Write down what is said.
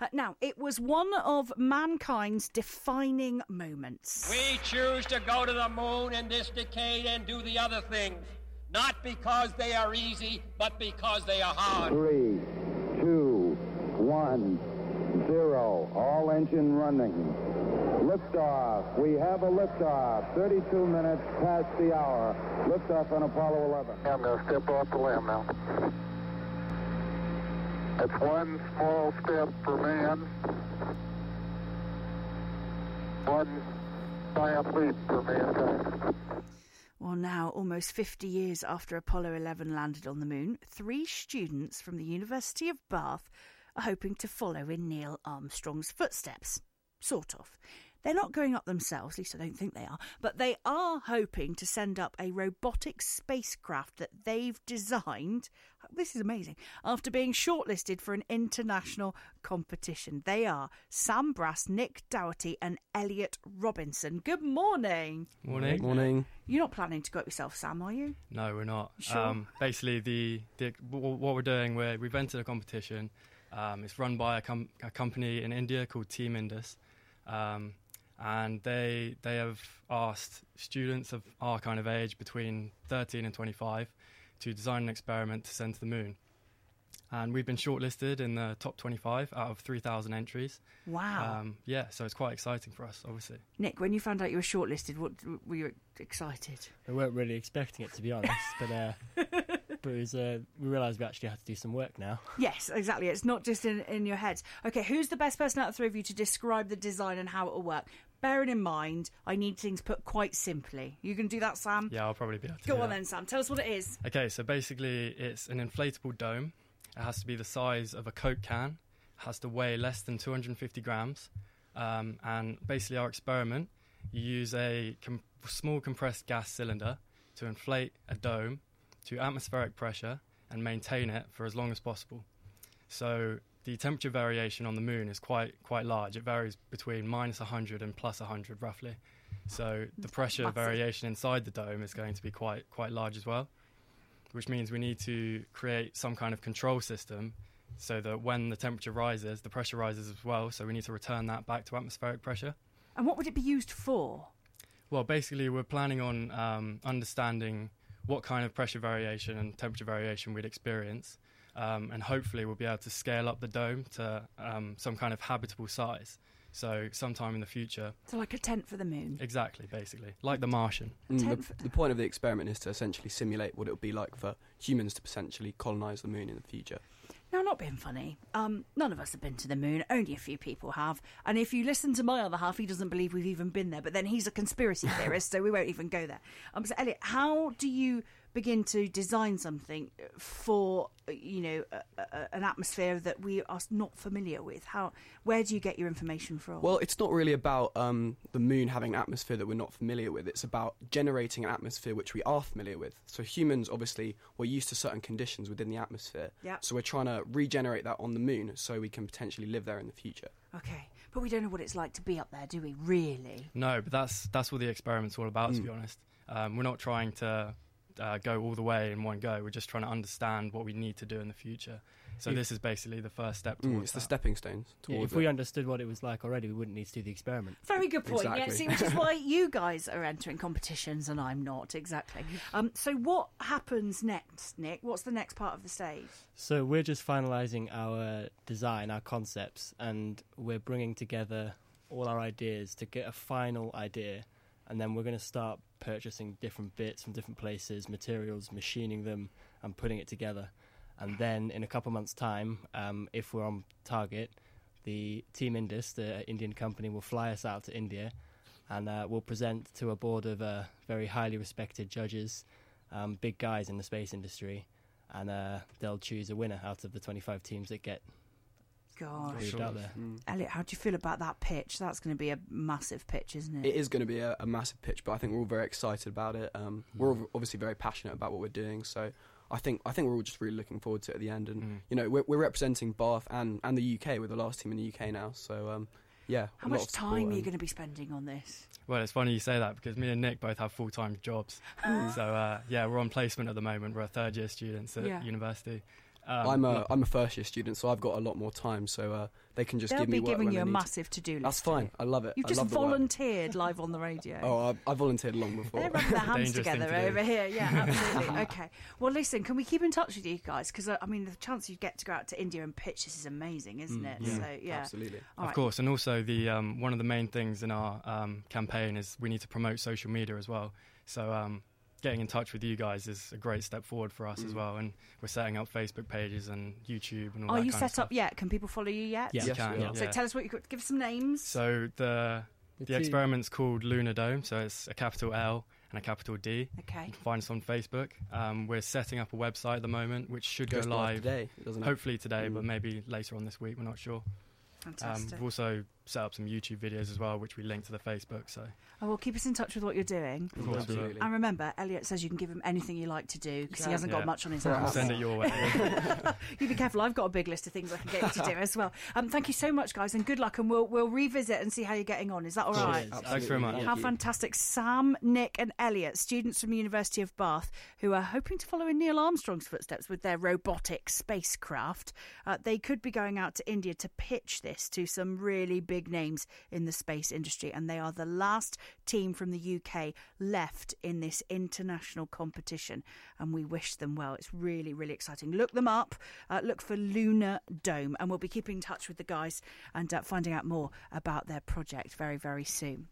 Uh, now, it was one of mankind's defining moments. We choose to go to the moon in this decade and do the other things, not because they are easy, but because they are hard. Three, two, one, zero. All engine running. Liftoff. We have a liftoff. 32 minutes past the hour. Liftoff on Apollo 11. I'm going to step off the LEM now. That's one small step for man, one giant leap for mankind. Well, now, almost 50 years after Apollo 11 landed on the moon, three students from the University of Bath are hoping to follow in Neil Armstrong's footsteps. Sort of. They're not going up themselves, at least I don't think they are, but they are hoping to send up a robotic spacecraft that they've designed. This is amazing. After being shortlisted for an international competition. They are Sam Brass, Nick Dougherty, and Elliot Robinson. Good morning. Morning. Morning. You're not planning to go up yourself, Sam, are you? No, we're not. Sure. Um, basically, the, the what we're doing, we're, we've entered a competition. Um, it's run by a, com- a company in India called Team Indus, um, and they they have asked students of our kind of age, between 13 and 25, to design an experiment to send to the moon. And we've been shortlisted in the top 25 out of 3,000 entries. Wow. Um, yeah, so it's quite exciting for us, obviously. Nick, when you found out you were shortlisted, what were you excited? We weren't really expecting it to be honest, but uh, but was, uh, we realised we actually had to do some work now. Yes, exactly. It's not just in, in your heads. Okay, who's the best person out of the three of you to describe the design and how it will work? Bearing in mind, I need things put quite simply. You can do that, Sam? Yeah, I'll probably be able to Go on that. then, Sam. Tell us what it is. Okay, so basically, it's an inflatable dome. It has to be the size of a Coke can. It has to weigh less than 250 grams. Um, and basically, our experiment, you use a com- small compressed gas cylinder to inflate a dome to atmospheric pressure and maintain it for as long as possible. So the temperature variation on the moon is quite quite large. It varies between minus 100 and plus 100 roughly. So the pressure Massive. variation inside the dome is going to be quite quite large as well which means we need to create some kind of control system so that when the temperature rises, the pressure rises as well. So we need to return that back to atmospheric pressure. And what would it be used for? Well, basically, we're planning on um, understanding what kind of pressure variation and temperature variation we'd experience. Um, and hopefully, we'll be able to scale up the dome to um, some kind of habitable size. So, sometime in the future, So, like a tent for the moon. exactly, basically, like the Martian. Mm, the, the point of the experiment is to essentially simulate what it would be like for humans to potentially colonise the moon in the future. Now, not being funny, um, none of us have been to the moon. Only a few people have. And if you listen to my other half, he doesn't believe we've even been there. But then he's a conspiracy theorist, so we won't even go there. Um, so, Elliot, how do you begin to design something for, uh, you know, a, a, an atmosphere that we are not familiar with? How, where do you get your information from? Well, it's not really about um, the moon having an atmosphere that we're not familiar with. It's about generating an atmosphere which we are familiar with. So humans, obviously, we're used to certain conditions within the atmosphere. Yeah. So we're trying to regenerate that on the moon so we can potentially live there in the future. okay, but we don't know what it's like to be up there, do we? Really? No, but that's that's what the experiment's all about. To be honest, um, we're not trying to uh, go all the way in one go. We're just trying to understand what we need to do in the future. So If- this is basically the first step Mm, towards it's the stepping stones Yeah, towards if we it. understood what it was like already, we wouldn't need to do the experiment. Very good point. Yeah, Exactly. see, which is why you guys are entering competitions and I'm not. Exactly. Um, so, what happens next, Nick? What's the next part of the stage? So we're just finalising our design, our concepts, and we're bringing together all our ideas to get a final idea, and then we're going to start purchasing different bits from different places, materials, machining them, and putting it together. And then in a couple months' time, um, if we're on target, the Team Indus, the Indian company, will fly us out to India, and uh, we'll present to a board of uh, very highly respected judges, um, big guys in the space industry and uh, they'll choose a winner out of the 25 teams that get Gosh. moved out there. Mm. Elliot, how do you feel about that pitch? That's going to be a massive pitch, isn't it? It is going to be a, a massive pitch, but I think we're all very excited about it. Um, Hmm. We're all obviously very passionate about what we're doing, so I think I think we're all just really looking forward to it at the end. And Mm. you know, we're, we're representing Bath and, and the UK. We're the last team in the UK now, so um, yeah. How much of support time are you and- going to be spending on this? Well, it's funny you say that because me and Nick both have full time jobs. so uh, yeah, we're on placement at the moment. We're third year students at Yeah. university. Um, I'm a look, am a first year student, so I've got a lot more time. So uh, they can just They'll give me be giving when you a need. massive to do list. That's fine. I love it. You've I just love work. volunteered live on the radio. Oh, I, I volunteered long before. They're rubbing their hands together to over here. Yeah, absolutely. okay. Well, listen, can we keep in touch with you guys? Because, uh, I mean, the chance you get to go out to India and pitch this is amazing, isn't it? yeah, So, yeah. absolutely. All of right. course, and also the um, one of the main things in our um, campaign is we need to promote social media as well. So um, getting in touch with you guys is a great step forward for us as well, and we're setting up Facebook pages and YouTube and all Are that you kind set of stuff. up yet? Can people follow you yet? Yeah. You Yes, can, we are. So yeah. tell us what you could give us some names. So the The the experiment's called Lunar Dome. So it's a capital L and a capital D. okay. You can find us on Facebook. Um, we're setting up a website at the moment, which should go live live today, doesn't it? hopefully today, but Mm. maybe later on this week. We're not sure. Um, Fantastic. we've also set up some YouTube videos as well, which we link to the Facebook. So oh, well, keep us in touch with what you're doing. of course. Absolutely. And remember, Elliot says you can give him anything you like to do because he hasn't Yeah. got much on his Yeah. We'll hands. send it your way. you be careful. I've got a big list of things I can get you to do as well. Um, thank you so much, guys, and good luck. And we'll we'll revisit and see how you're getting on. Is that all Cheers. right? Absolutely. Thanks very much. Thank How you. fantastic. Sam, Nick, and Elliot, students from the University of Bath, who are hoping to follow in Neil Armstrong's footsteps with their robotic spacecraft. Uh, they could be going out to India to pitch this to some really big names in the space industry, and they are the last team from the UK left in this international competition. And we wish them well. It's really, really exciting. Look them up. Uh, look for Lunar Dome, and we'll be keeping in touch with the guys and uh, finding out more about their project very, very soon.